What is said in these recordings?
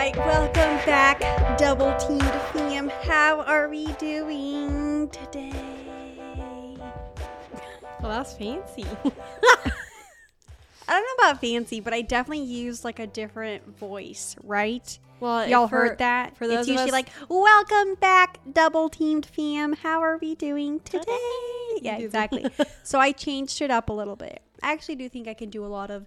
right, welcome back, Double Teamed fam. How are we doing today? Well, that's fancy. I don't know about fancy, but I definitely used like a different voice, right? well, Y'all for- heard that? for it's those of usually us- like, "Welcome back, Double Teamed fam. How are we doing today?" Yeah, exactly. so I changed it up a little bit. I actually do think I can do a lot of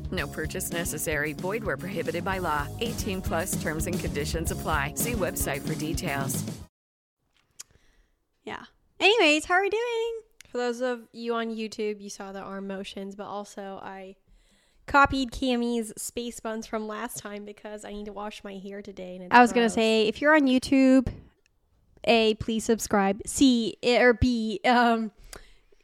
No purchase necessary. Void where prohibited by law. 18 plus terms and conditions apply. See website for details. Yeah. Anyways, how are we doing? For those of you on YouTube, you saw the arm motions, but also I copied Cami's space buns from last time because I need to wash my hair today. And it's I was gonna say if you're on YouTube, A, please subscribe. C or B, um,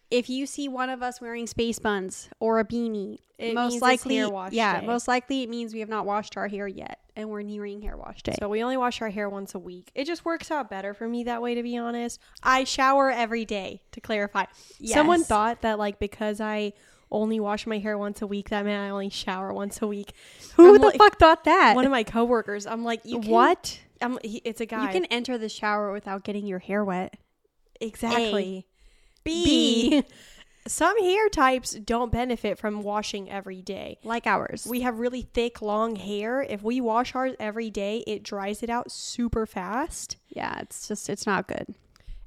if you see one of us wearing space buns or a beanie, It most likely, hair wash yeah, day. most likely it means we have not washed our hair yet, and we're nearing hair wash day. So we only wash our hair once a week. It just works out better for me that way, to be honest. I shower every day, to clarify. Someone thought that like because I only wash my hair once a week, that meant I only shower once a week. Who I'm the like- fuck thought that? One of my coworkers. I'm like, you can- what? I'm, he, it's a guy. You can enter the shower without getting your hair wet. exactly. B. Some hair types don't benefit from washing every day. Like ours. We have really thick, long hair. If we wash ours every day, it dries it out super fast. yeah, it's just it's not good.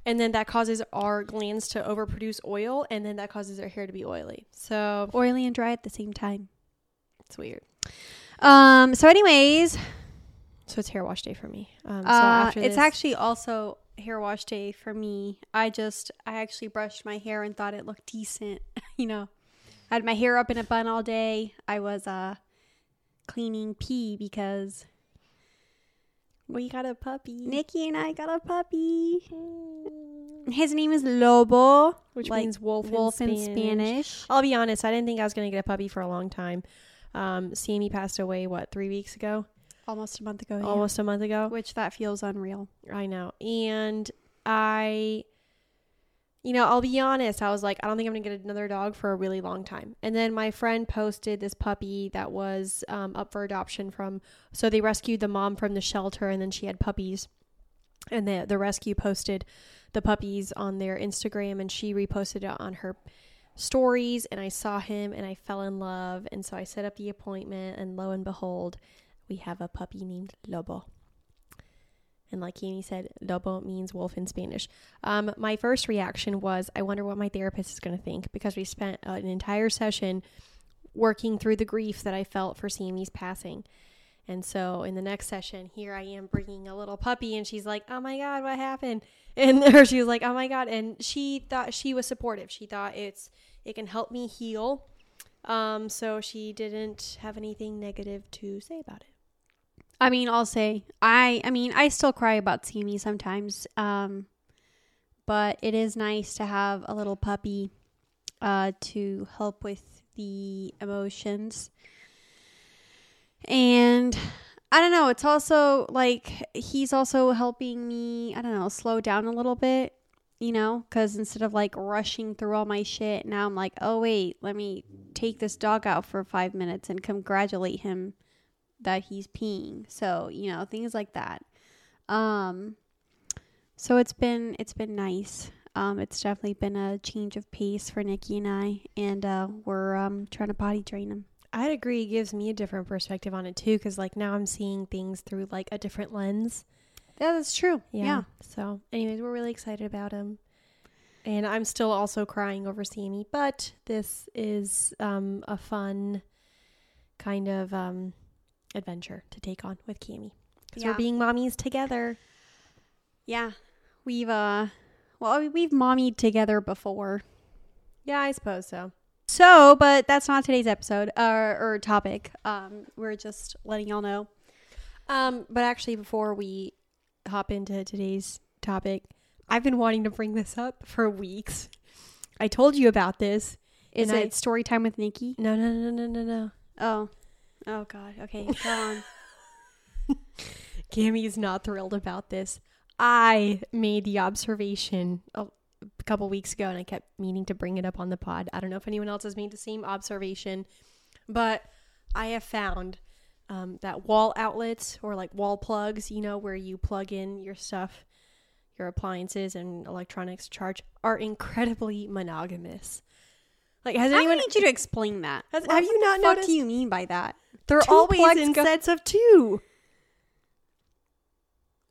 And then that causes our glands to overproduce oil, and then that causes our hair to be oily. So Oily and dry at the same time. it's weird. Um. So, anyways, So it's hair wash day for me. Um, so uh, after it's actually also hair wash day for me. I just I actually brushed my hair and thought it looked decent. you know, I had my hair up in a bun all day. I was uh cleaning pee because we got a puppy, Niki and I got a puppy. His name is Lobo, which like means wolf, wolf in, in Spanish. Spanish. I'll be honest, I didn't think I was gonna get a puppy for a long time. Um, Sammy passed away what three weeks ago, Almost a month ago. yeah. almost a month ago. Which that feels unreal. I know. And I, you know, I'll be honest. I was like, I don't think I'm going to get another dog for a really long time. And then my friend posted this puppy that was um, up for adoption from, so they rescued the mom from the shelter and then she had puppies. And the, the rescue posted the puppies on their Instagram and she reposted it on her stories. And I saw him and I fell in love. And so I set up the appointment and lo and behold, we have a puppy named Lobo. And like Amy said, lobo means wolf in Spanish. Um, my first reaction was, I wonder what my therapist is going to think because we spent uh, an entire session working through the grief that I felt for Sammy's passing. And so in the next session, here I am bringing a little puppy, and she's like, "Oh my God, what happened?" And or she was like, "Oh my God," and she thought she was supportive. She thought it's it can help me heal. Um, so she didn't have anything negative to say about it. I mean, I'll say I. I mean, I still cry about Sammy sometimes. Um, but it is nice to have a little puppy, uh, to help with the emotions. And I don't know. It's also like he's also helping me. I don't know, slow down a little bit. You know, because instead of like rushing through all my shit, now I'm like, oh wait, let me take this dog out for five minutes and congratulate him that he's peeing. So, you know, things like that. Um so it's been it's been nice. Um it's definitely been a change of pace for Niki and I and uh we're um trying to potty train him. I'd agree. It gives me a different perspective on it too, because like now I'm seeing things through like a different lens. Yeah, that's true. Yeah. Yeah. So, anyways, we're really excited about him, and I'm still also crying over Sammy. But this is um, a fun kind of um, adventure to take on with Cami because Yeah. we're being mommies together. Yeah. We've uh well, we- we've mommied together before. Yeah, I suppose so. So, but that's not today's episode uh, or topic. Um we're just letting y'all know. Um, but actually, before we hop into today's topic, I've been wanting to bring this up for weeks. I told you about this. Is And I- it story time with Niki? No, no, no, no, no, no. Oh. Oh God. Okay, go on. Cami's not thrilled about this. I made the observation a, a couple weeks ago and I kept meaning to bring it up on the pod. I don't know if anyone else has made the same observation, but I have found um, that wall outlets or like wall plugs, you know, where you plug in your stuff, your appliances and electronics charge, are incredibly monogamous. Like, has I anyone? need you to explain that. Has- What have you not fuck noticed? do you mean by that? They're two always in go- sets of two.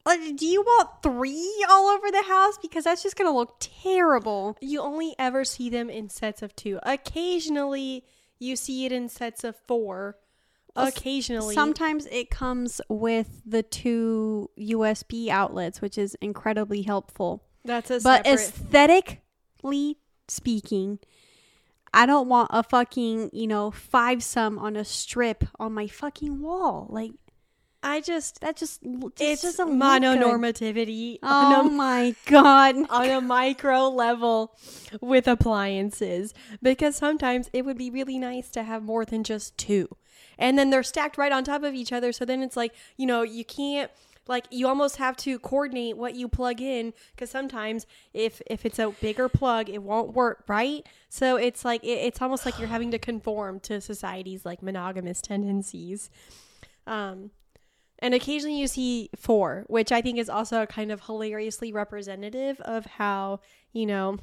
Like, do you want three all over the house? Because that's just gonna look terrible. You only ever see them in sets of two. Occasionally, you see it in sets of four. Uh, Occasionally, Sometimes it comes with the two USB outlets, which is incredibly helpful. that's a But separate. aesthetically speaking, I don't want a fucking, you know, five sum on a strip on my fucking wall. Like I just that just l- just it's doesn't mononormativity Oh on, my god. on a micro level with appliances because sometimes it would be really nice to have more than just two, and then they're stacked right on top of each other. So then it's like you know you can't like you almost have to coordinate what you plug in because sometimes if if it's a bigger plug it won't work right? So it's like it, it's almost like you're having to conform to society's like monogamous tendencies. Um and occasionally you see four which i think is also kind of hilariously representative of how you know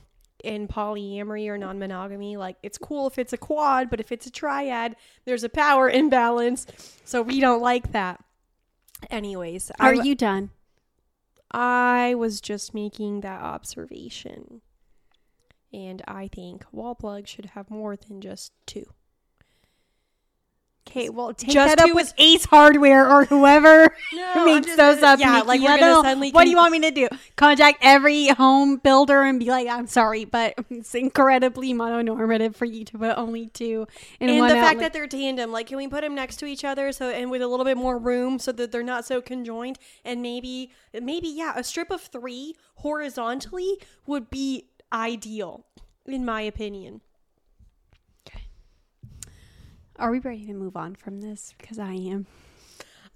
in polyamory or non-monogamy like it's cool if it's a quad but if it's a triad there's a power imbalance. So we don't like that anyways Are w- you done? I was just making that observation. And I think wall plugs should have more than just two. Okay, well, take Just that up with Ace Hardware or whoever No, makes those up. Yeah, like we're gonna suddenly. What do you want me to do? Contact every home builder and be like, "I'm sorry, but it's incredibly mononormative for you to put only two in And the fact outlet." that they're tandem, like, can we put them next to each other so and with a little bit more room so that they're not so conjoined? And maybe, maybe, yeah, a strip of three horizontally would be ideal, in my opinion. Are we ready to move on from this? Because I am.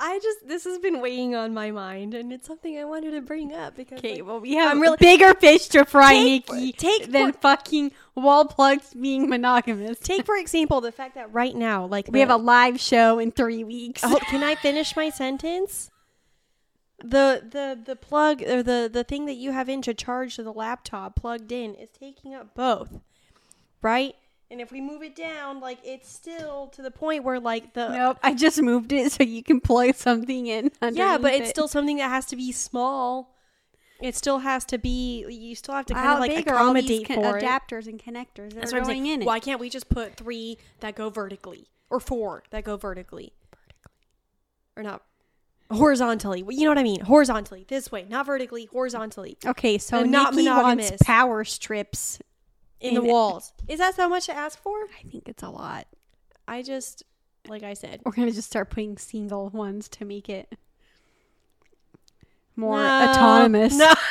I just this has been weighing on my mind, and it's something I wanted to bring up because Okay, like, well, we have I'm really- bigger fish to fry, Take- Niki, take than for- fucking wall plugs being monogamous. Take for example the fact that right now, like we have a live show in three weeks. Oh, can I finish my sentence? The the the plug or the the thing that you have in to charge to the laptop plugged in is taking up both, right? And if we move it down, like it's still to the point where like the nope, I just moved it so you can plug something in. yeah, but it's it. still something that has to be small. It still has to be. You still have to kind How of like big are all these accommodate con- for it. adapters and connectors that That's are going saying. in it? Why can't we just put three that go vertically or four that go vertically? Vertically, or not horizontally. You know what I mean? Horizontally. This way, not vertically, horizontally. Okay, so And not Niki wants power strips. In the walls. Is that so much to ask for? I think it's a lot. I just like I said. We're gonna just start putting single ones to make it more No. autonomous. No.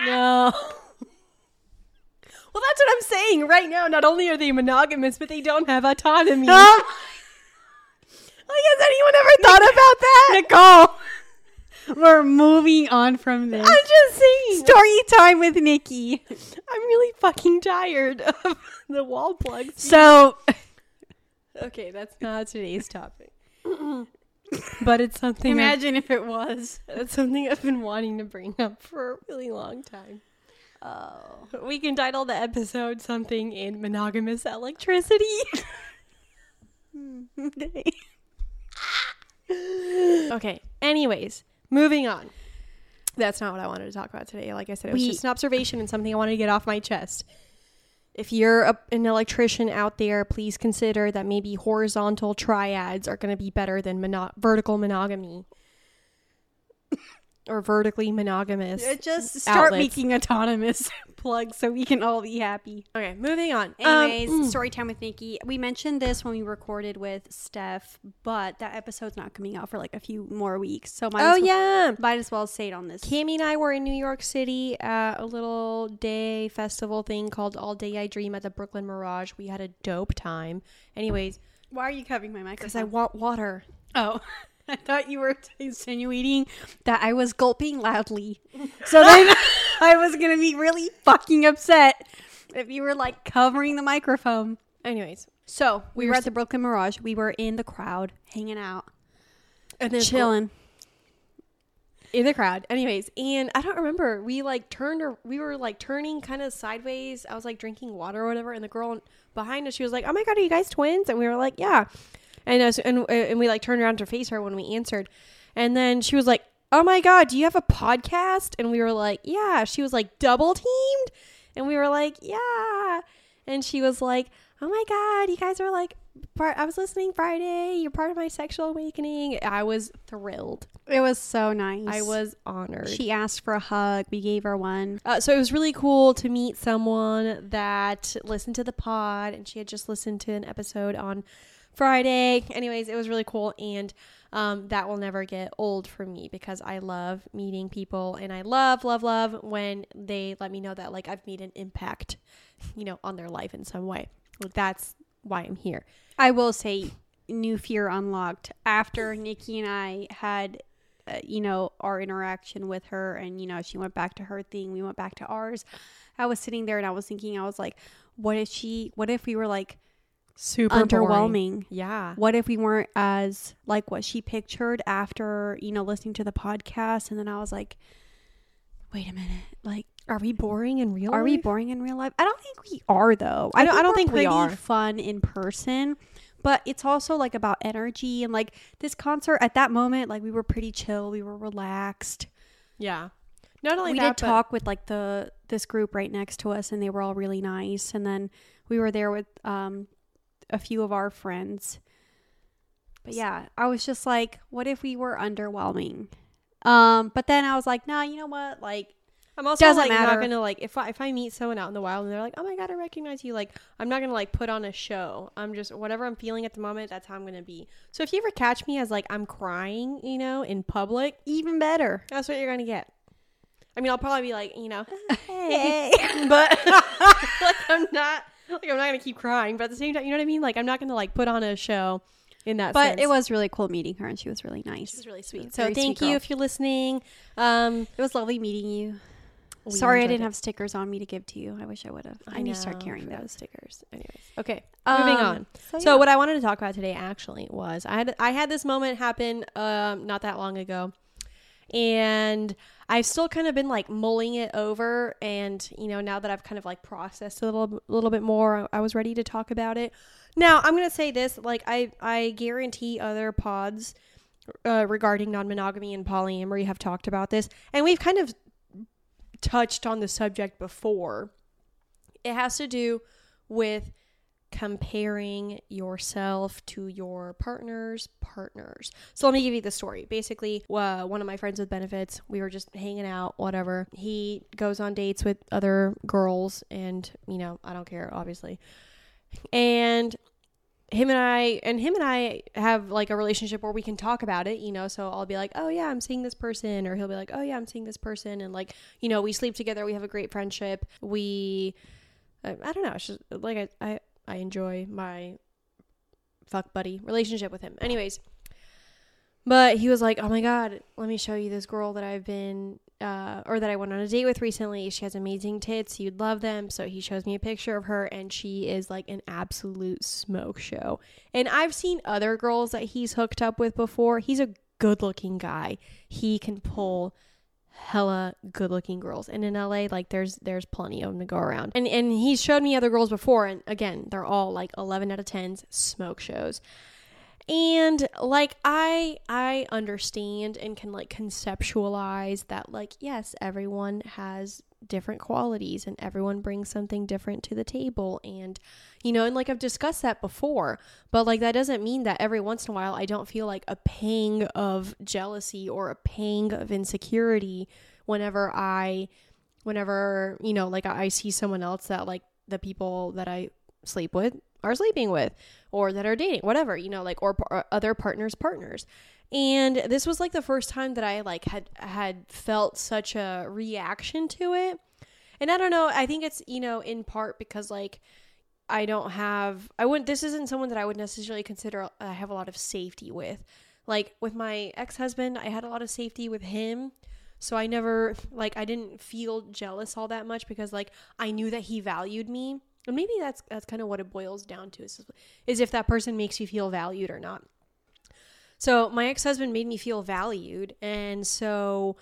no. Well, that's what I'm saying right now. Not only are they monogamous, but they don't have autonomy. Oh, Like, has anyone ever thought about that? Nicole, we're moving on from this. I'm just saying. Story time with Niki. I'm really fucking tired of the wall plugs. So, okay, that's not today's topic. but it's something I've- imagine if it was. it's something I've been wanting to bring up for a really long time. Oh. We can title the episode something in monogamous electricity. Hmm, okay. Anyways, moving on. That's not what I wanted to talk about today. Like I said, it was We- just an observation and something I wanted to get off my chest. If you're a, an electrician out there, please consider that maybe horizontal triads are going to be better than mono- vertical monogamy. Or vertically monogamous. Just start outlets. making autonomous plugs so we can all be happy. Okay, moving on. Anyways, Um, story time with Niki. We mentioned this when we recorded with Steph, but that episode's not coming out for like a few more weeks. So might oh well, yeah. might as well say it on this. Cami and I were in New York City at a little day festival thing called All Day I Dream at the Brooklyn Mirage. We had a dope time. Anyways, Why are you covering my mic? because I want water. oh, I thought you were insinuating that I was gulping loudly. So then I was gonna be really fucking upset if you were like covering the microphone. Anyways, So we, We were were at the Brooklyn Mirage. We were in the crowd, hanging out, and then chilling. in the crowd. Anyways, and I don't remember. We like turned or we were like turning kind of sideways. I was like drinking water or whatever, and the girl behind us, she was like, "Oh my god, are you guys twins?" And we were like, "Yeah." And us and and we like turned around to face her when we answered, and then she was like, "Oh my god, do you have a podcast?" And we were like, "Yeah." She was like, "Double teamed," and we were like, "Yeah." And she was like, "Oh my god, you guys are like." Part, I was listening Friday. You're part of my sexual awakening. I was thrilled. It was so nice. I was honored. She asked for a hug. We gave her one. uh, so it was really cool to meet someone that listened to the pod, and she had just listened to an episode on Friday. Anyways, it was really cool, and um, that will never get old for me because I love meeting people, and I love, love, love when they let me know that like I've made an impact, you know, on their life in some way. Like that's why I'm here. I will say, new fear unlocked after Niki and I had, uh, you know, our interaction with her, and you know, she went back to her thing. We went back to ours. I was sitting there and I was thinking, I was like, what if she? What if we were like Super underwhelming? Yeah. What if we weren't as like what she pictured after you know listening to the podcast? And then I was like, wait a minute, like Are we boring in real life? Are we boring in real life? I don't think we are though. I don't- I don't we're think we are. Fun in person, but it's also like about energy and like this concert at that moment. Like we were pretty chill. We were relaxed. Yeah. Not only we that, did talk with like the this group right next to us, and they were all really nice. And then we were there with um a few of our friends. But yeah, I was just like, what if we were underwhelming? Um, but then I was like, nah, you know what? Like I'm also Doesn't like not gonna like if I if I meet someone out in the wild and they're like, oh my god, I recognize you. Like I'm not gonna like put on a show. I'm just whatever I'm feeling at the moment. That's how I'm gonna be. So if you ever catch me as like I'm crying, you know, in public, even better. that's what you're gonna get. I mean, I'll probably be like, you know, Hey. but like I'm not like I'm not gonna keep crying. But at the same time, you know what I mean? Like I'm not gonna like put on a show in that. but sense. it was really cool meeting her, and she was really nice. It was really sweet. So thank sweet you if you're listening. Um, It was lovely meeting you. we Sorry, I didn't it. have stickers on me to give to you. I wish I would have. I, need to start carrying those. stickers. Anyways, okay, moving Um, on. So, So what I wanted to talk about today actually was I had I had this moment happen um not that long ago. And I've still kind of been like mulling it over and you know now that I've kind of like processed a little a little bit more I was ready to talk about it. Now, I'm going to say this like I I guarantee other pods uh, regarding non-monogamy and polyamory have talked about this and we've kind of touched on the subject before. It has to do with comparing yourself to your partner's partners. So let me give you the story. Basically, uh, one of my friends with benefits, we were just hanging out, whatever. He goes on dates with other girls, and you know, I don't care, obviously. And him and I and him and I have like a relationship where we can talk about it, you know. So I'll be like, "Oh yeah, I'm seeing this person," or he'll be like, "Oh yeah, I'm seeing this person," and like, you know, we sleep together. We have a great friendship. We, I, I don't know. It's just like I, I I enjoy my fuck buddy relationship with him. Anyways, but he was like, "Oh my god, let me show you this girl that I've been uh, or that I went on a date with recently. She has amazing tits. You'd love them." So he shows me a picture of her, and she is like an absolute smoke show. And I've seen other girls that he's hooked up with before. He's a good-looking guy. He can pull hella good looking girls. And in LA like there's there's plenty of them to go around. And and he's showed me other girls before and again they're all like 11 out of 10s smoke shows. And like i i understand and can like conceptualize that like yes everyone has different qualities and everyone brings something different to the table and you know and like I've discussed that before but like that doesn't mean that every once in a while I don't feel like a pang of jealousy or a pang of insecurity whenever I whenever you know like I, see someone else that like the people that I sleep with are sleeping with or that are dating whatever you know like or, or uh, other partners partners and this was like the first time that I like had had felt such a reaction to it and I don't know I think it's you know in part because like I don't have I wouldn't this isn't someone that I would necessarily consider uh, I have a lot of safety with like with my ex-husband I had a lot of safety with him so I never like I didn't feel jealous all that much because like I knew that he valued me. And maybe that's that's kind of what it boils down to is, is if that person makes you feel valued or not. So my ex-husband made me feel valued and so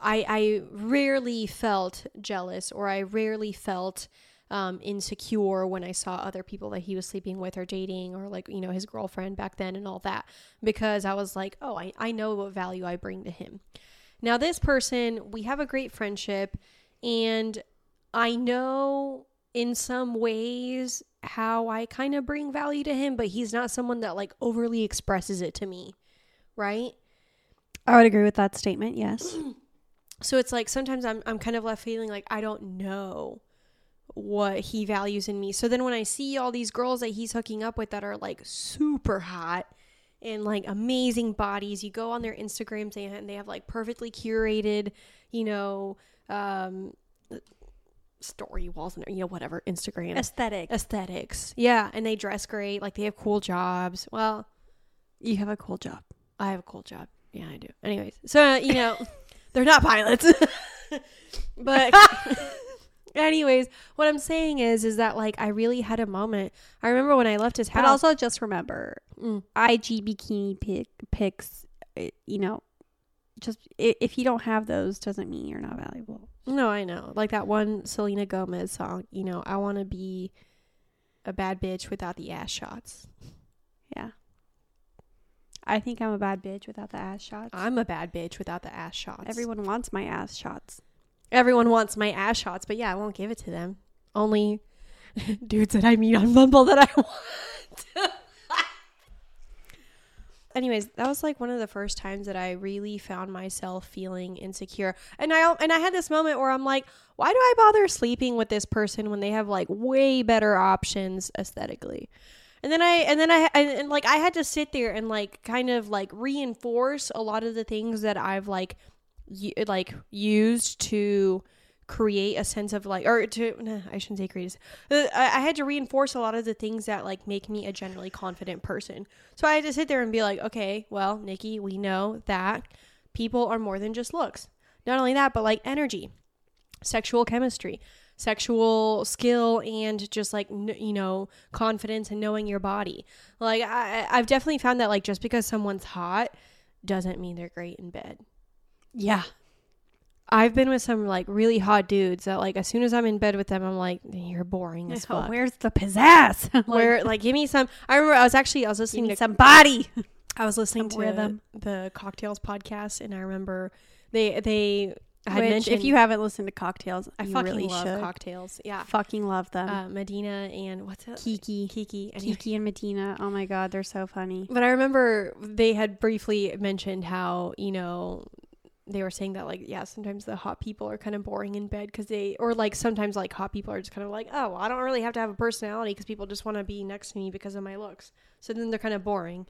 I I rarely felt jealous or I rarely felt um, insecure when I saw other people that he was sleeping with or dating or like, you know, his girlfriend back then and all that because I was like, oh, I, I know what value I bring to him. Now, this person, we have a great friendship, and I know in some ways how I kind of bring value to him, but he's not someone that like overly expresses it to me, right? I would agree with that statement. Yes. So it's like sometimes I'm I'm kind of left feeling like I don't know what he values in me. So then when I see all these girls that he's hooking up with that are like super hot and like amazing bodies. You go on their Instagrams and they have like perfectly curated, you know, um, story walls and you know whatever Instagram Aesthetic. aesthetics. Yeah, and they dress great. Like they have cool jobs. Well, You have a cool job. I have a cool job. Yeah, I do. Anyways, so you know, they're not pilots, but. Anyways, what I'm saying is, is that like I really had a moment. I remember when I left his house. But also just remember, Mm. IG bikini pic, pics, uh, you know, just if you don't have those, doesn't mean you're not valuable. No, I know. Like that one Selena Gomez song, you know, I want to be a bad bitch without the ass shots. Yeah. I think I'm a bad bitch without the ass shots. I'm a bad bitch without the ass shots. Everyone wants my ass shots. Everyone wants my ass shots, but yeah, I won't give it to them. Only dudes that I meet on Bumble that I want. Anyways, that was like one of the first times that I really found myself feeling insecure. And I and I had this moment where I'm like, why do I bother sleeping with this person when they have like way better options aesthetically? And then I and then I and, and like I had to sit there and like kind of like reinforce a lot of the things that I've like u- like used to create a sense of like or to nah, I shouldn't say create uh, I, I had to reinforce a lot of the things that like make me a generally confident person. So I had to sit there and be like okay well Niki we know that people are more than just looks. Not only that but like energy sexual chemistry sexual skill and just like you know confidence and knowing your body. Like I- i've definitely found that like just because someone's hot doesn't mean they're great in bed. Yeah. I've been with some like really hot dudes that like as soon as I'm in bed with them, I'm like, you're boring as fuck. Where's the pizzazz? like, Where like give me some. I remember I was actually I was listening to some body. I was listening some to rhythm. the cocktails podcast, and I remember they they had Which, mentioned if you haven't listened to cocktails, I fucking really love should. cocktails. Yeah, Fucking love them. uh, Medina and what's it? Kiki, Kiki. Anyway. Kiki and Medina. Oh my god, they're so funny. But I remember they had briefly mentioned how, you know, they were saying that, like, yeah, sometimes the hot people are kind of boring in bed because they, or like sometimes like hot people are just kind of like, oh, well, I don't really have to have a personality because people just want to be next to me because of my looks. So then they're kind of boring.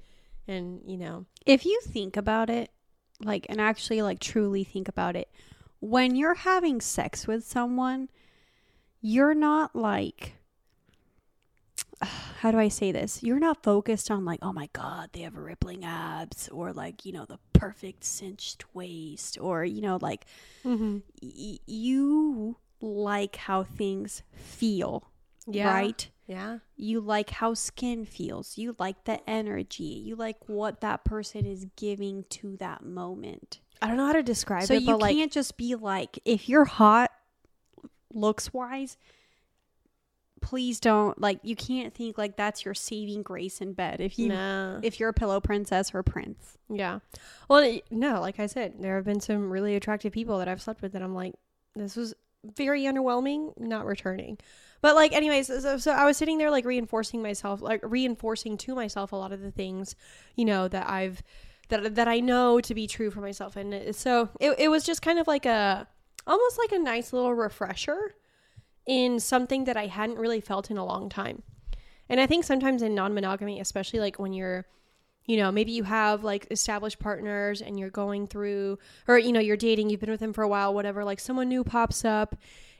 And, you know, If you think about it, like, and actually, like, truly think about it, when you're having sex with someone, you're not like, how do I say this? You're not focused on, like, oh my God, they have rippling abs, or like, you know, the perfect cinched waist, or, you know, like, mm-hmm. y- you like how things feel, yeah. right? Yeah. You like how skin feels. You like the energy. You like what that person is giving to that moment. I don't know how to describe so it, but You can't just be like, if you're hot looks wise, please don't like you can't think like that's your saving grace in bed if you no. if you're a pillow princess or prince. Yeah. Well, no, like I said, there have been some really attractive people that I've slept with that I'm like, this was very underwhelming, not returning. But like, anyways, so, so I was sitting there like reinforcing myself, like reinforcing to myself a lot of the things, you know, that I've that that I know to be true for myself, and so it it was just kind of like a almost like a nice little refresher in something that I hadn't really felt in a long time. And I think sometimes in non monogamy, especially like when you're, you know, maybe you have like established partners and you're going through, or, you know, you're dating, you've been with them for a while, whatever, like someone new pops up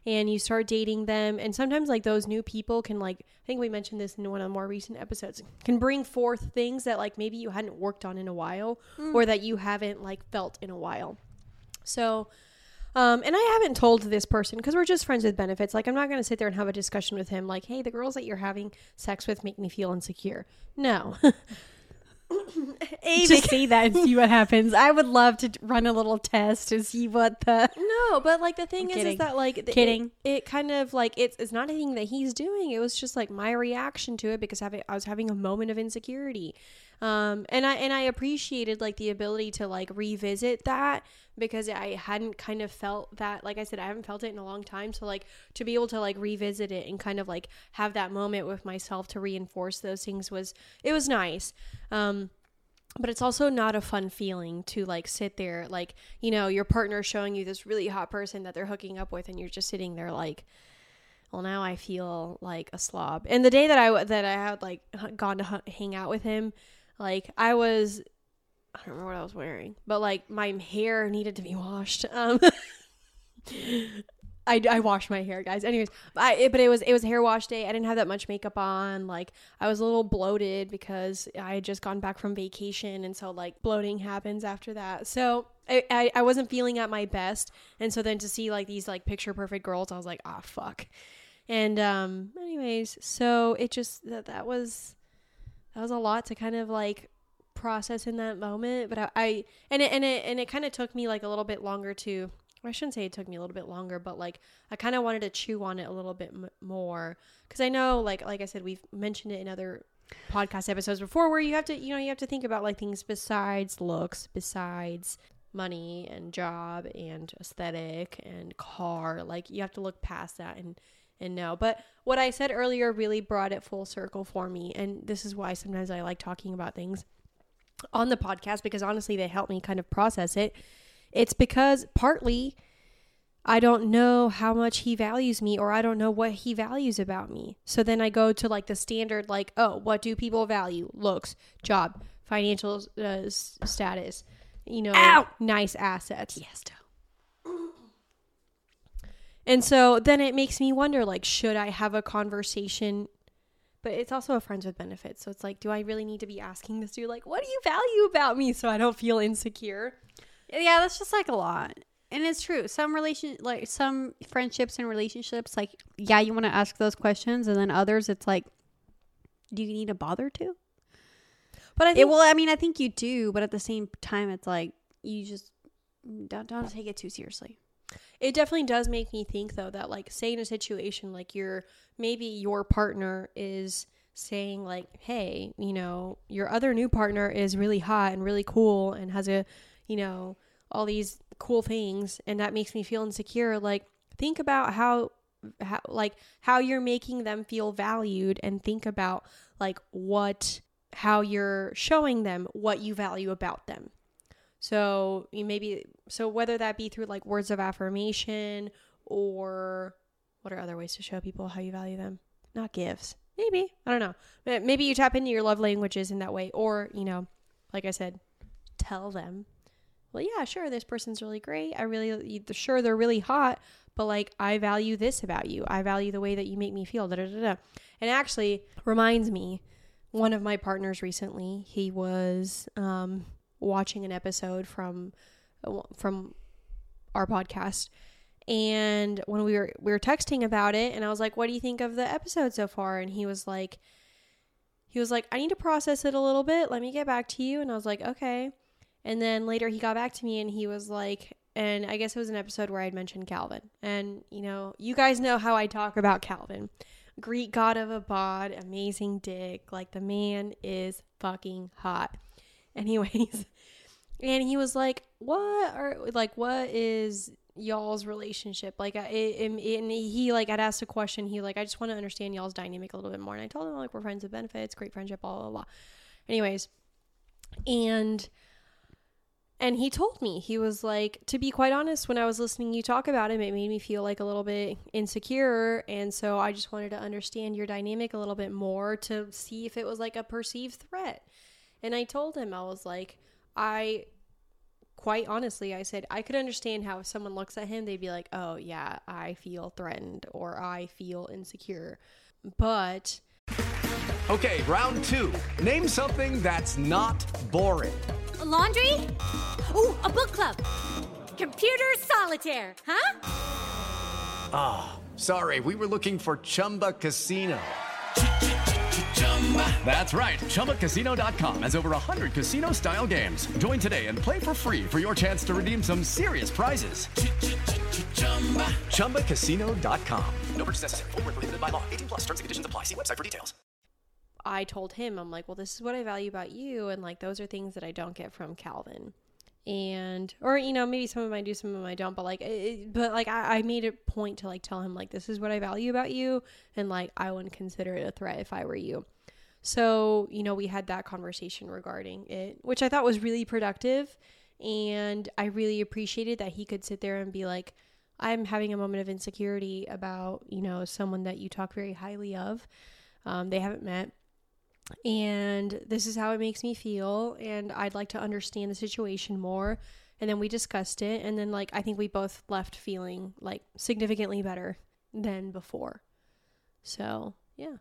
and you start dating them. And sometimes like those new people can, like, I think we mentioned this in one of the more recent episodes, can bring forth things that like maybe you hadn't worked on in a while mm. or that you haven't like felt in a while. So, um, and I haven't told this person because we're just friends with benefits. Like, I'm not going to sit there and have a discussion with him, like, hey, the girls that you're having sex with make me feel insecure. No. A, Just say that and see what happens. I would love to run a little test to see what the. no, but like the thing is, is kidding. that like th- Kidding. It, it kind of like it's it's not anything that he's doing. It was just like my reaction to it because having I was having a moment of insecurity, um, and I and I appreciated like the ability to like revisit that because I hadn't kind of felt that. Like I said, I haven't felt it in a long time. So like to be able to like revisit it and kind of like have that moment with myself to reinforce those things was it was nice. Um, but it's also not a fun feeling to like sit there like you know your partner showing you this really hot person that they're hooking up with and you're just sitting there like well now i feel like a slob and the day that i that i had like gone to hang out with him like i was i don't remember what i was wearing but like my hair needed to be washed um I, I washed my hair, guys. Anyways, I it, but it was it was hair wash day. I didn't have that much makeup on. Like I was a little bloated because I had just gone back from vacation, and so like bloating happens after that. So I, I I wasn't feeling at my best, and so then to see like these like picture perfect girls, I was like, ah, fuck. And um, anyways, so it just that that was that was a lot to kind of like process in that moment. But I, I and it and it and it kind of took me like a little bit longer to I shouldn't say it took me a little bit longer, but like I kind of wanted to chew on it a little bit m- more because I know, like, like I said, we've mentioned it in other podcast episodes before, where you have to, you know, you have to think about like things besides looks, besides money and job and aesthetic and car. Like you have to look past that and and know. But what I said earlier really brought it full circle for me, and this is why sometimes I like talking about things on the podcast because honestly, they help me kind of process it. It's because partly I don't know how much he values me or I don't know what he values about me. So then I go to like the standard, like, oh, what do people value? Looks, job, financial uh, status, you know, Ow! nice assets. Yes, And so then it makes me wonder, like, should I have a conversation? But it's also a friends with benefits. So it's like, do I really need to be asking this dude, like, what do you value about me so I don't feel insecure? Yeah, that's just like a lot. And it's true. Some relation like some friendships and relationships, like yeah, you want to ask those questions, and then others, it's like, do you need to bother to? But I It well, I mean, I think you do, but at the same time, it's like you just don't don't take it too seriously. It definitely does make me think though that like say in a situation like your maybe your partner is saying like hey you know your other new partner is really hot and really cool and has a you know all these cool things and that makes me feel insecure like think about how how like how you're making them feel valued and think about like what how you're showing them what you value about them so you maybe so whether that be through like words of affirmation or what are other ways to show people how you value them? Not gifts. Maybe. I don't know. Maybe you tap into your love languages in that way or, you know, like I said, tell them. Well, yeah, sure, this person's really great. I really sure they're really hot, but like I value this about you. I value the way that you make me feel. Da, da, da, da. And actually reminds me one of my partners recently, he was um watching an episode from uh, from our podcast. And when we were we were texting about it and I was like what do you think of the episode so far? And he was like he was like I need to process it a little bit. Let me get back to you. And I was like okay. And then later he got back to me and he was like and I guess it was an episode where I'd mentioned Calvin. And you know you guys know how I talk about Calvin. Greek god of a bod amazing dick. Like the man is fucking hot anyways and he was like what are like what is y'all's relationship. Like, I, it, and he like I'd asked a question. He like, I just want to understand y'all's dynamic a little bit more. And I told him like we're friends with benefits, great friendship, blah blah blah. Anyways, and and he told me he was like to be quite honest when i was listening you talk about him it made me feel like a little bit insecure and so i just wanted to understand your dynamic a little bit more to see if it was like a perceived threat and i told him i was like i quite honestly i said i could understand how if someone looks at him they'd be like oh yeah i feel threatened or i feel insecure but Okay, round two. Name something that's not boring. A laundry? Ooh, a book club. Computer solitaire, huh? Ah, sorry, we were looking for Chumba Casino. That's right. ChumbaCasino.com has over 100 casino style games. Join today and play for free for your chance to redeem some serious prizes. ChumbaCasino.com. No purchase necessary. Void where prohibited by law. 18 plus terms and conditions apply. See website for details. I told him, I'm like, well, this is what I value about you. And like, those are things that I don't get from Calvin. And, or, you know, maybe some of them I do, some of them I don't. But like, it, but like, I, I made a point to like tell him, like, this is what I value about you. And like, I wouldn't consider it a threat if I were you. So, you know, we had that conversation regarding it, which I thought was really productive. And I really appreciated that he could sit there and be like, I'm having a moment of insecurity about, you know, someone that you talk very highly of. Um, they haven't met and this is how it makes me feel and i'd like to understand the situation more and then we discussed it and then like i think we both left feeling like significantly better than before so yeah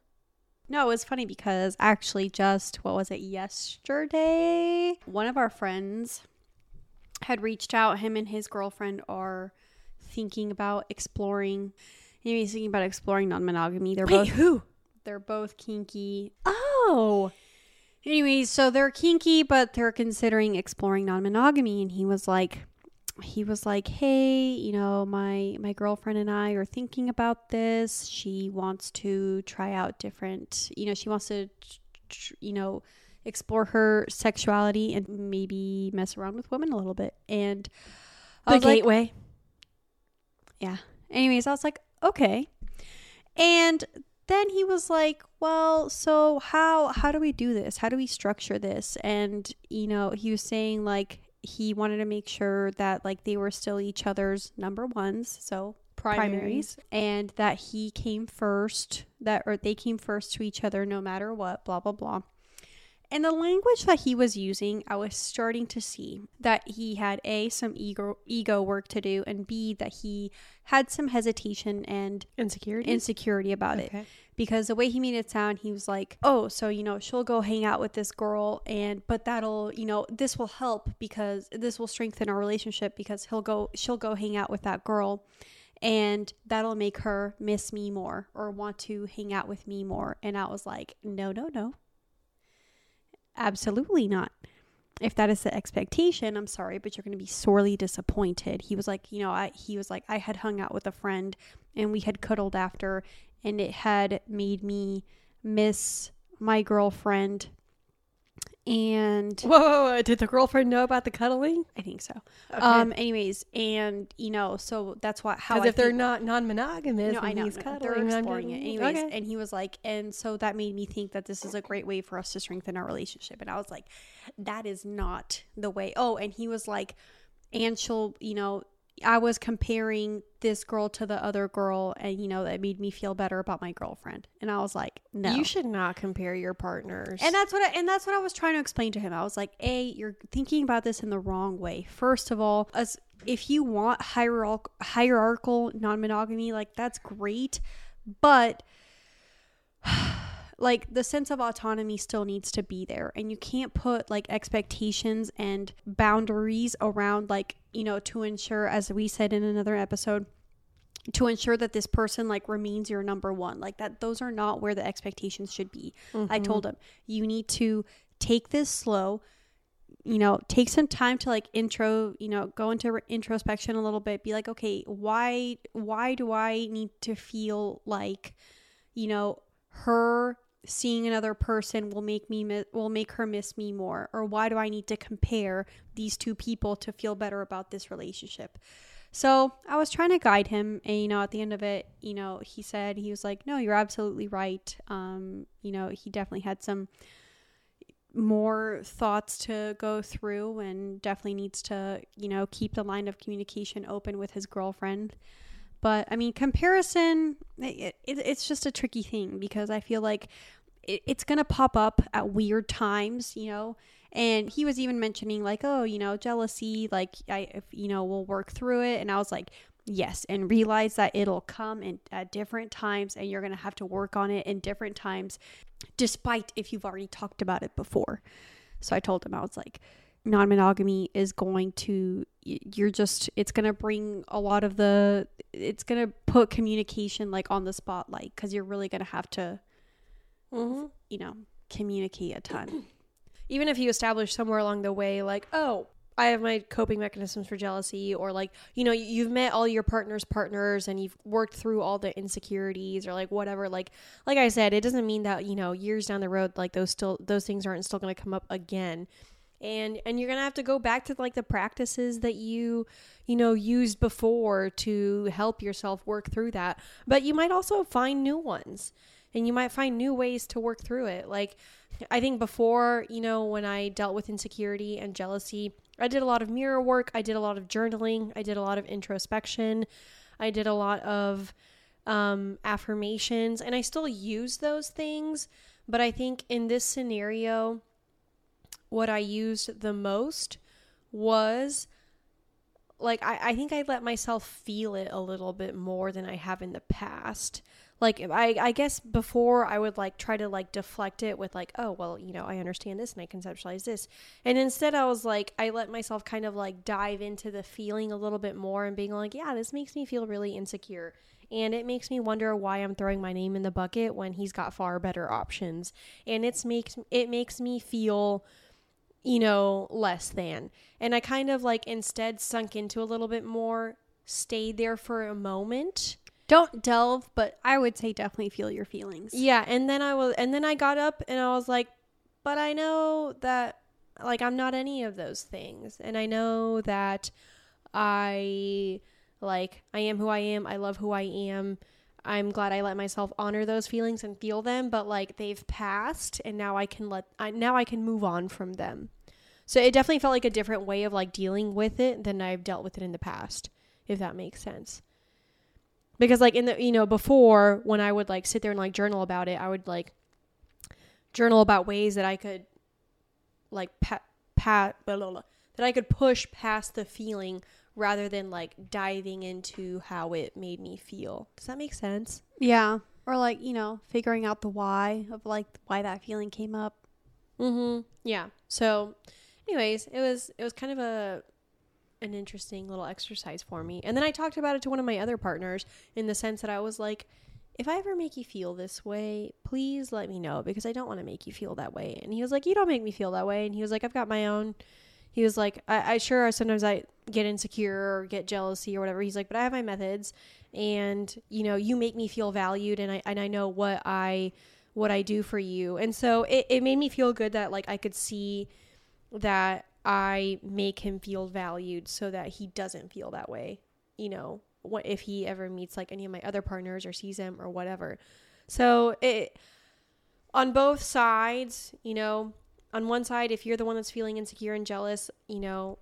No, it was funny because actually, just what was it, yesterday? One of our friends had reached out. Him and his girlfriend are thinking about exploring. He's thinking about exploring non monogamy. They're both who they're both kinky. oh Oh. Anyways, so they're kinky, but they're considering exploring non-monogamy. And he was like, he was like, hey, you know, my my girlfriend and I are thinking about this. She wants to try out different, you know, she wants to, you know, explore her sexuality and maybe mess around with women a little bit. And I the was like, gateway yeah. Anyways, I was like, okay. And then he was like, well, so how how do we do this? How do we structure this? And you know, he was saying like he wanted to make sure that like they were still each other's number ones, so primaries, Primaries. and that he came first, that or they came first to each other no matter what, blah blah blah. And the language that he was using, I was starting to see that he had A, some ego, ego work to do, and B, that he had some hesitation and insecurity insecurity about it. Because the way he made it sound, he was like, oh, so, you know, she'll go hang out with this girl, and, but that'll, you know, this will help because this will strengthen our relationship because he'll go, she'll go hang out with that girl. And that'll make her miss me more or want to hang out with me more. And I was like, no, no, no. Absolutely not. If that is the expectation, I'm sorry, but you're going to be sorely disappointed. He was like, you know, I he was like I had hung out with a friend and we had cuddled after and it had made me miss my girlfriend and whoa, whoa, whoa, did the girlfriend know about the cuddling I think so. Um anyways, and you know, so that's what how if they're not non-monogamous no, I know. cuddling they're I'm exploring it. Anyways, okay. and he was like, and so that made me think that this is a great way for us to strengthen our relationship. And I was like, that is not the way. Oh, and he was like, and she'll, you know, I was comparing this girl to the other girl, and you know, that made me feel better about my girlfriend. And I was like, no, you should not compare your partners and that's what I, and that's what I was trying to explain to him. I was like, "A, you're thinking about this in the wrong way. First of all, as if you want hierarch- hierarchical non-monogamy, like that's great, but like the sense of autonomy still needs to be there and you can't put like expectations and boundaries around like, you know, to ensure as we said in another episode, to ensure that this person like remains your number one like that those are not where the expectations should be. I told mm-hmm. him you need to take this slow you know take some time to like intro you know go into re- introspection a little bit be like okay why why do i need to feel like you know her seeing another person will make me will make her miss me more or why do i need to compare these two people to feel better about this relationship So I was trying to guide him, and you know, at the end of it, you know, he said he was like, "No, you're absolutely right." Um, you know, he definitely had some more thoughts to go through, and definitely needs to, you know, keep the line of communication open with his girlfriend. But I mean, comparison, it, it, it's just a tricky thing because I feel like it, it's gonna pop up at weird times, you know. And he was even mentioning like, oh, you know, jealousy, like I, if, you know, we'll work through it. And I was like, yes, and realize that it'll come in at different times, and you're gonna have to work on it in different times, despite if you've already talked about it before. So I told him I was like, non monogamy is going to you're just it's going to bring a lot of the it's going to put communication like on the spotlight cuz you're really going to have to Mm-hmm. you know communicate a ton. even if you establish somewhere along the way like oh i have my coping mechanisms for jealousy or like you know you- you've met all your partner's partners and you've worked through all the insecurities or like whatever like like i said it doesn't mean that you know years down the road like those still those things aren't still going to come up again and and you're to have to go back to like the practices that you you know used before to help yourself work through that but you might also find new ones and you might find new ways to work through it. Like, I think before, you know, when I dealt with insecurity and jealousy, I did a lot of mirror work, I did a lot of journaling, I did a lot of introspection, I did a lot of um, affirmations, and I still use those things. But I think in this scenario, what I used the most was like I, I think I let myself feel it a little bit more than I have in the past. Like I, I guess before I would like try to like deflect it with like, oh well, you know, I understand this and I conceptualize this. And instead I was like I let myself kind of like dive into the feeling a little bit more and being like, yeah, this makes me feel really insecure. And it makes me wonder why I'm throwing my name in the bucket when he's got far better options. And it's makes it makes me feel you know, less than. And I kind of like instead sunk into a little bit more, stayed there for a moment. Don't delve, but I would say definitely feel your feelings. Yeah, and then I was and then I got up and I was like, but I know that like I'm not any of those things. And I know that I like I am who I am. I love who I am. I'm glad I let myself honor those feelings and feel them, but like they've passed and now I can let I now I can move on from them. So it definitely felt like a different way of like dealing with it than I've dealt with it in the past, if that makes sense. Because like in the you know, before when I would like sit there and like journal about it, I would like journal about ways that I could like pat pat blah, blah, blah, that I could push past the feeling rather than like diving into how it made me feel. Does that make sense? Yeah. Or like, you know, figuring out the why of like why that feeling came up. Mm-hmm. Yeah. So anyways, it was it was kind of a an interesting little exercise for me. And then I talked about it to one of my other partners in the sense that I was like, if I ever make you feel this way, please let me know because I don't want to make you feel that way. And he was like, You don't make me feel that way. And he was like, I've got my own. He was like, I, I sure sometimes I get insecure or get jealousy or whatever. He's like, but I have my methods, and you know, you make me feel valued, and I and I know what I what I do for you. And so it, it made me feel good that like I could see that I make him feel valued so that he doesn't feel that way, you know, what if he ever meets like any of my other partners or sees them or whatever. So it on both sides, you know, on one side if you're the one that's feeling insecure and jealous, you know,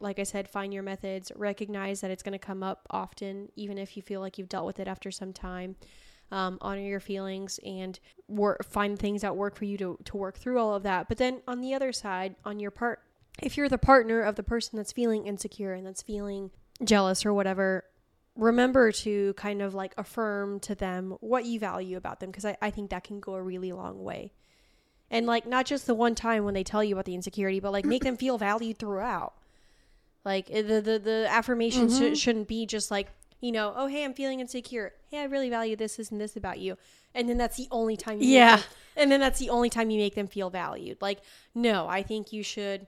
like I said, find your methods, recognize that it's going to come up often even if you feel like you've dealt with it after some time. Um, honor your feelings and work, find things that work for you to, to work through all of that. But then on the other side, on your part, if you're the partner of the person that's feeling insecure and that's feeling jealous or whatever, remember to kind of like affirm to them what you value about them because I, I think that can go a really long way. And like not just the one time when they tell you about the insecurity, but like make them feel valued throughout. Like eh, the the, the affirmations sh- shouldn't be just like, you know, oh hey, I'm feeling insecure. Hey, I really value this, this, and this about you. And then that's the only time you Yeah. them- and then that's the only time you make them feel valued. Like, no, I think you should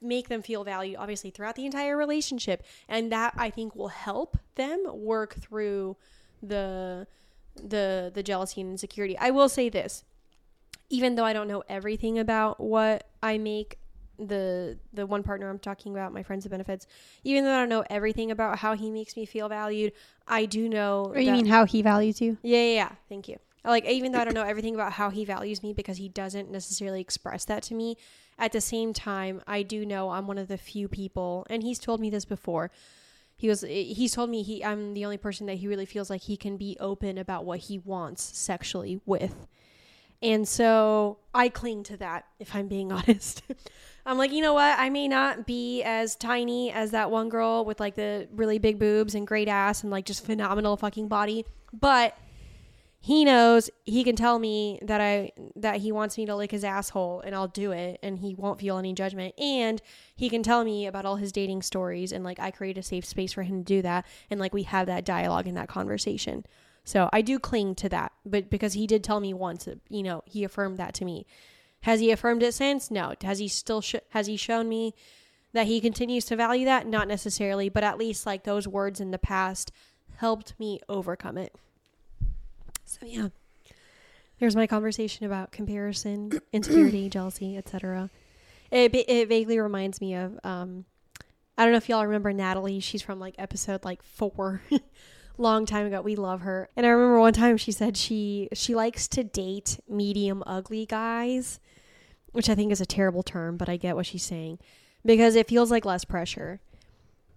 make them feel valued obviously throughout the entire relationship and that i think will help them work through the the the jealousy and insecurity i will say this even though i don't know everything about what i make the the one partner I'm talking about, my friends of benefits, even though I don't know everything about how he makes me feel valued, I do know. Or you mean how he values you? Yeah, yeah, yeah. Thank you. Like, even though I don't know everything about how he values me because he doesn't necessarily express that to me, at the same time, I do know I'm one of the few people, and he's told me this before. He was, eh, he's told me he, I'm the only person that he really feels like he can be open about what he wants sexually with. And so I cling to that, if I'm being honest. I'm like, you know what? I may not be as tiny as that one girl with like the really big boobs and great ass and like just phenomenal fucking body, but he knows he can tell me that I that he wants me to lick his asshole and I'll do it and he won't feel any judgment and he can tell me about all his dating stories and like I create a safe space for him to do that and like we have that dialogue and that conversation. So I do cling to that, but because he did tell me once, you know, he affirmed that to me. Has he affirmed it since? No. Has he still sh- has he shown me that he continues to value that? Not necessarily, but at least like those words in the past helped me overcome it. So yeah. There's my conversation about comparison, insecurity, jealousy, etc. It it vaguely reminds me of um I don't know if y'all remember Natalie. She's from like episode like 4. Long time ago. We love her. And I remember one time she said she she likes to date medium ugly guys, which I think is a terrible term, but I get what she's saying because it feels like less pressure.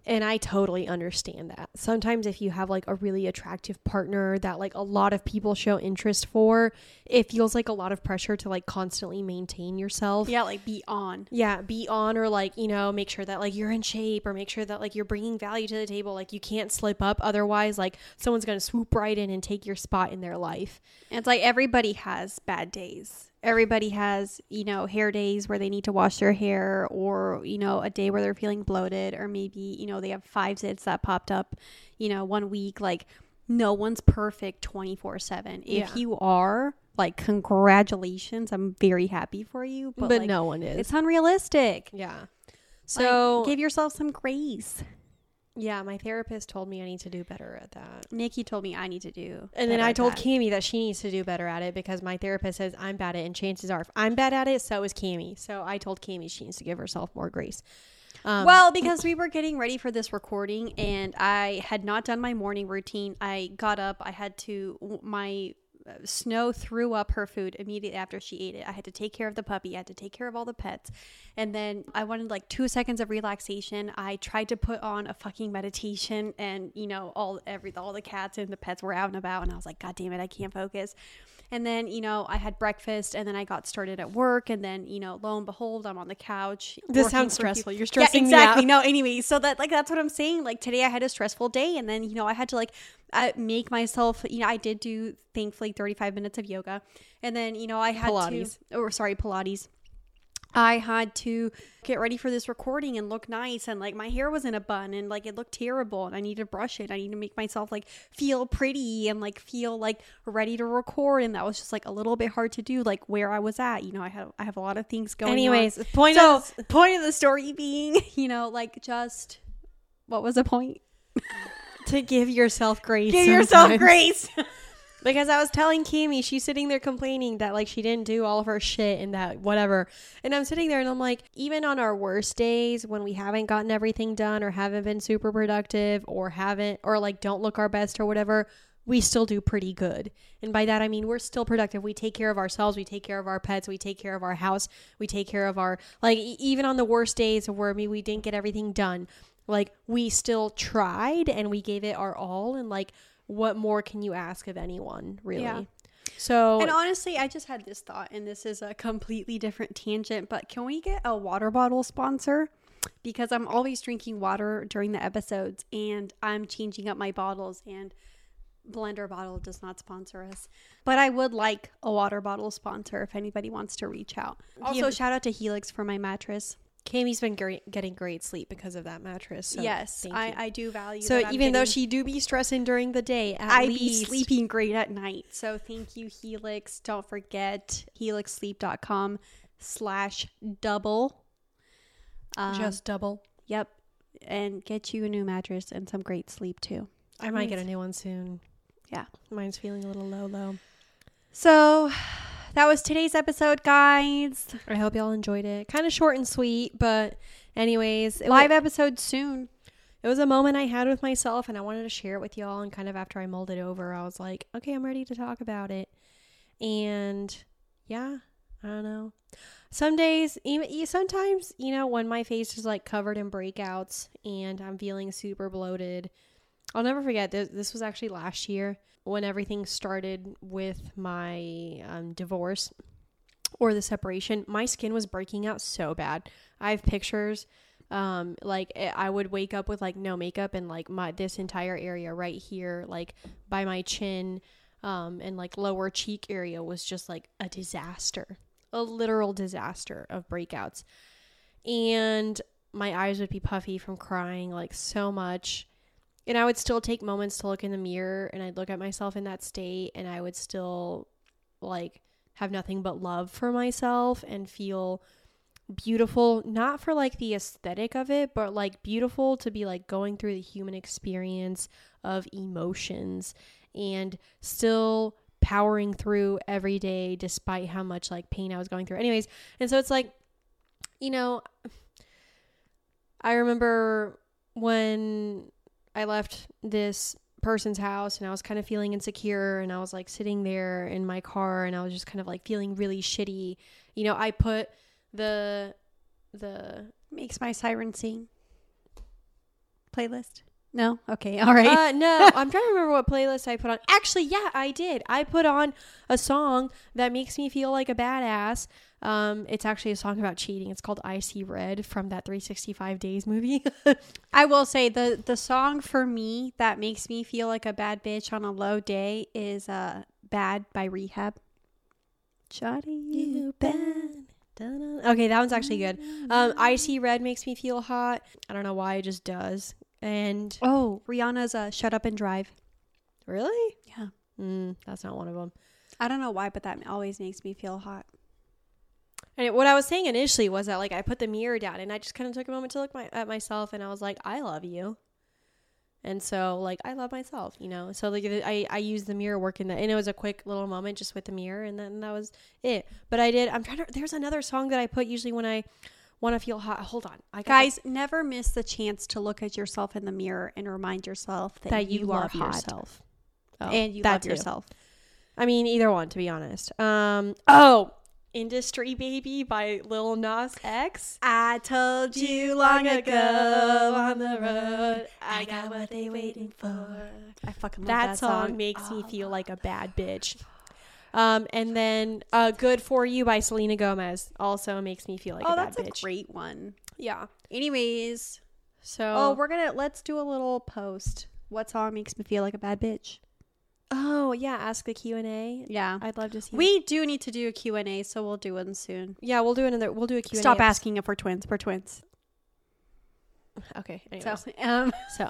And I totally understand that. Sometimes if you have like a really attractive partner that like a lot of people show interest for, it feels like a lot of pressure to like constantly maintain yourself. Yeah, like be on. Yeah, be on or like, you know, make sure that like you're in shape or make sure that like you're bringing value to the table. Like you can't slip up otherwise like someone's going to swoop right in and take your spot in their life. And it's like everybody has bad days. Everybody has, you know, hair days where they need to wash their hair or, you know, a day where they're feeling bloated or maybe, you know, they have five zits that popped up, you know, one week. Like no one's perfect 24/7. If Yeah. you are, like congratulations. I'm very happy for you, but, But, like, no one is. it's unrealistic. yeah. So So give yourself some grace. Yeah, my therapist told me I need to do better at that. Niki told me I need to do. And then I told that. Cami that she needs to do better at it because my therapist says I'm bad at it, and chances are if I'm bad at it, so is Cami. So I told Cami she needs to give herself more grace. Um, well, because we were getting ready for this recording and I had not done my morning routine. I got up. I had to, my Uh, Snow threw up her food immediately after she ate it. I had to take care of the puppy. I had to take care of all the pets. And then I wanted like two seconds of relaxation. I tried to put on a fucking meditation and, you know, all, every, all the cats and the pets were out and about. And I was like, God damn it, I can't focus. And then, you know, I had breakfast and then I got started at work. And then, you know, lo and behold, I'm on the couch. This sounds stressful. You're stressing me yeah, exactly. No, anyway, so that like that's what I'm saying. Like today I had a stressful day, and then you know I had to like uh, make myself. You know, I did do thankfully 35 minutes of yoga, and then you know I had Pilates. to or sorry Pilates. I had to get ready for this recording and look nice and like my hair was in a bun and like it looked terrible and I need to brush it. I need to make myself like feel pretty and like feel like ready to record and that was just like a little bit hard to do like where I was at. You know, I have I have a lot of things going on. anyways, point So, of point of the story being, you know, like just what was the point? to give yourself grace. Give yourself grace. Because I was telling Cami, she's sitting there complaining that like she didn't do all of her shit and that whatever. And I'm sitting there and I'm like, even on our worst days when we haven't gotten everything done or haven't been super productive or haven't or like don't look our best or whatever, we still do pretty good. And by that I mean we're still productive. We take care of ourselves, we take care of our pets, we take care of our house, we take care of our like even on the worst days where maybe we didn't get everything done, like we still tried and we gave it our all and like what more can you ask of anyone really Yeah. so And honestly, I just had this thought, and this is a completely different tangent, but can we get a water bottle sponsor? Because I'm always drinking water during the episodes, and I'm changing up my bottles, and Blender Bottle does not sponsor us. But I would like a water bottle sponsor if anybody wants to reach out. Also, shout out to Helix for my mattress. Cami's been great, getting great sleep because of that mattress so yes, I. I do value so even though she do be stressing during the day at I be sleeping great at night. So thank you, Helix. Don't forget helixsleep.com slash double. Um, just double yep. And get you a new mattress and some great sleep too. i might get a new one soon Yeah. mine's feeling a little low low So that was today's episode, guys. I hope y'all enjoyed it. Kind of short and sweet, but anyways, Live episode soon. it was a moment I had with myself and I wanted to share it with y'all and kind of after I mulled it over, I was like, okay, I'm ready to talk about it. And yeah, I don't know. Some days, even sometimes, you know, when my face is like covered in breakouts and I'm feeling super bloated, I'll never forget this. This was actually last year when everything started with my um, divorce or the separation. My skin was breaking out so bad. I have pictures. Um, like eh, I would wake up with like no makeup and like my this entire area right here, like by my chin, um, and like lower cheek area was just like a disaster, a literal disaster of breakouts. And my eyes would be puffy from crying like so much. And I would still take moments to look in the mirror and I'd look at myself in that state and I would still like have nothing but love for myself and feel beautiful not for like the aesthetic of it but like beautiful to be like going through the human experience of emotions and still powering through every day despite how much like pain I was going through. Anyways and so it's like you know I remember when I left this person's house and I was kind of feeling insecure and I was like sitting there in my car and I was just kind of like feeling really shitty. You know, I put the the Makes my siren sing. Playlist. No. Okay. All right. uh no, I'm trying to remember what playlist I put on. Actually, yeah, I did. I put on a song that makes me feel like a badass. Um it's actually a song about cheating. It's called I See Red from that 365 Days movie. I will say the the song for me that makes me feel like a bad bitch on a low day is uh "Bad" by Rehab. Shawty, you bad. Okay, that one's actually good. Um, I See Red makes me feel hot. I don't know why, it just does. And Oh, Rihanna's uh, "Shut Up and Drive." really, Yeah. mm, that's not one of them. I don't know why, but that always makes me feel hot. And what I was saying initially was that like I put the mirror down and I just kind of took a moment to look my, at myself and I was like, I love you. And so like I love myself, you know. So like I I used the mirror work in that, and it was a quick little moment just with the mirror, and then that was it. But I did. I'm trying to. There's another song that I put usually when I want to feel hot. Hold on, I Guys, never miss the chance to look at yourself in the mirror and remind yourself that, that you, you, are love hot yourself. Oh, and you love too. yourself. I mean, either one, to be honest. Um. Oh, "Industry Baby" by Lil Nas X. I told you long ago on the road, I got what they waiting for. I fucking love That, that, song, makes me feel like a bad bitch. Um, and then uh, "Good for You" by Selena Gomez also makes me feel like oh, a bad that's bitch. a great one. yeah. Anyways, So oh, we're gonna let's do a little post. What song makes me feel like a bad bitch? oh yeah, ask the Q and A. Yeah, I'd love to see. we do need to do a Q and A, so we'll do one soon. yeah, we'll do another. We'll do a Q and A. Stop asking if we're twins. We're twins. Okay. So, um, So,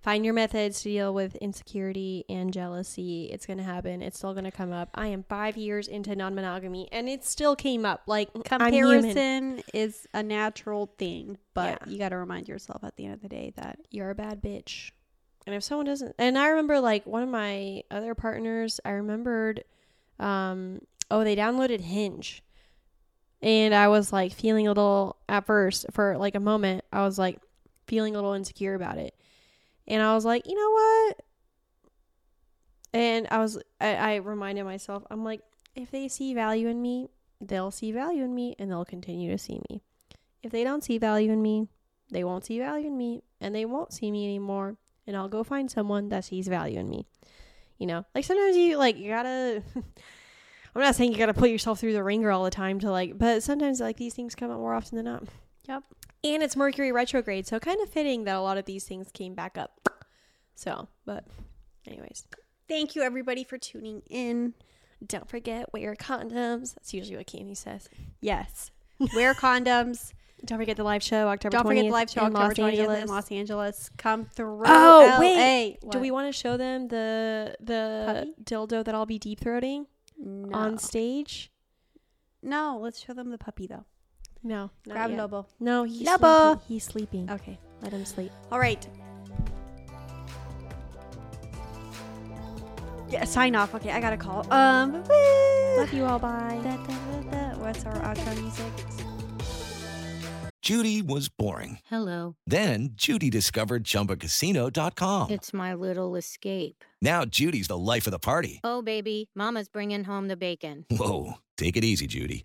find your methods to deal with insecurity and jealousy. It's going to happen. It's still going to come up. I am five years into non monogamy and it still came up. Like, comparison is a natural thing, but Yeah. you got to remind yourself at the end of the day that You're a bad bitch. And if someone doesn't, and I remember like one of my other partners, I remembered, um, oh, they downloaded Hinge. And I was like feeling a little, at first, for like a moment, I was like feeling a little insecure about it. And I was like, you know what? And I was, I, I reminded myself, I'm like, if they see value in me, they'll see value in me and they'll continue to see me. If they don't see value in me, they won't see value in me and they won't see me anymore. And I'll go find someone that sees value in me. You know, like sometimes you like, you gotta, I'm not saying you gotta put yourself through the ringer all the time to like, but sometimes like these things come up more often than not. Yep. And it's Mercury retrograde, so kind of fitting that a lot of these things came back up. So, but anyways, Thank you everybody for tuning in. don't forget wear condoms. That's usually what Candy says. Yes. Wear condoms. Don't forget the live show October. Don't 20th forget the live show in October Los 20th Angeles. in Los Angeles. Come through. Oh LA. wait, do we want to show them the the Puppy? dildo that I'll be deep throating no. on stage? No, let's show them the puppy though. No, not Grab yet. Lobo. No, he's Lobo. sleeping. He's sleeping. Okay. Let him sleep. All right. Yeah, sign off. Okay, I got a call. Um, woo! Love you all. Bye. Da, da, da, da. What's our outro music? Judy was boring. Hello. Then Judy discovered ChumbaCasino.com. It's my little escape. Now Judy's the life of the party. Oh, baby, Mama's bringing home the bacon. Whoa, take it easy, Judy.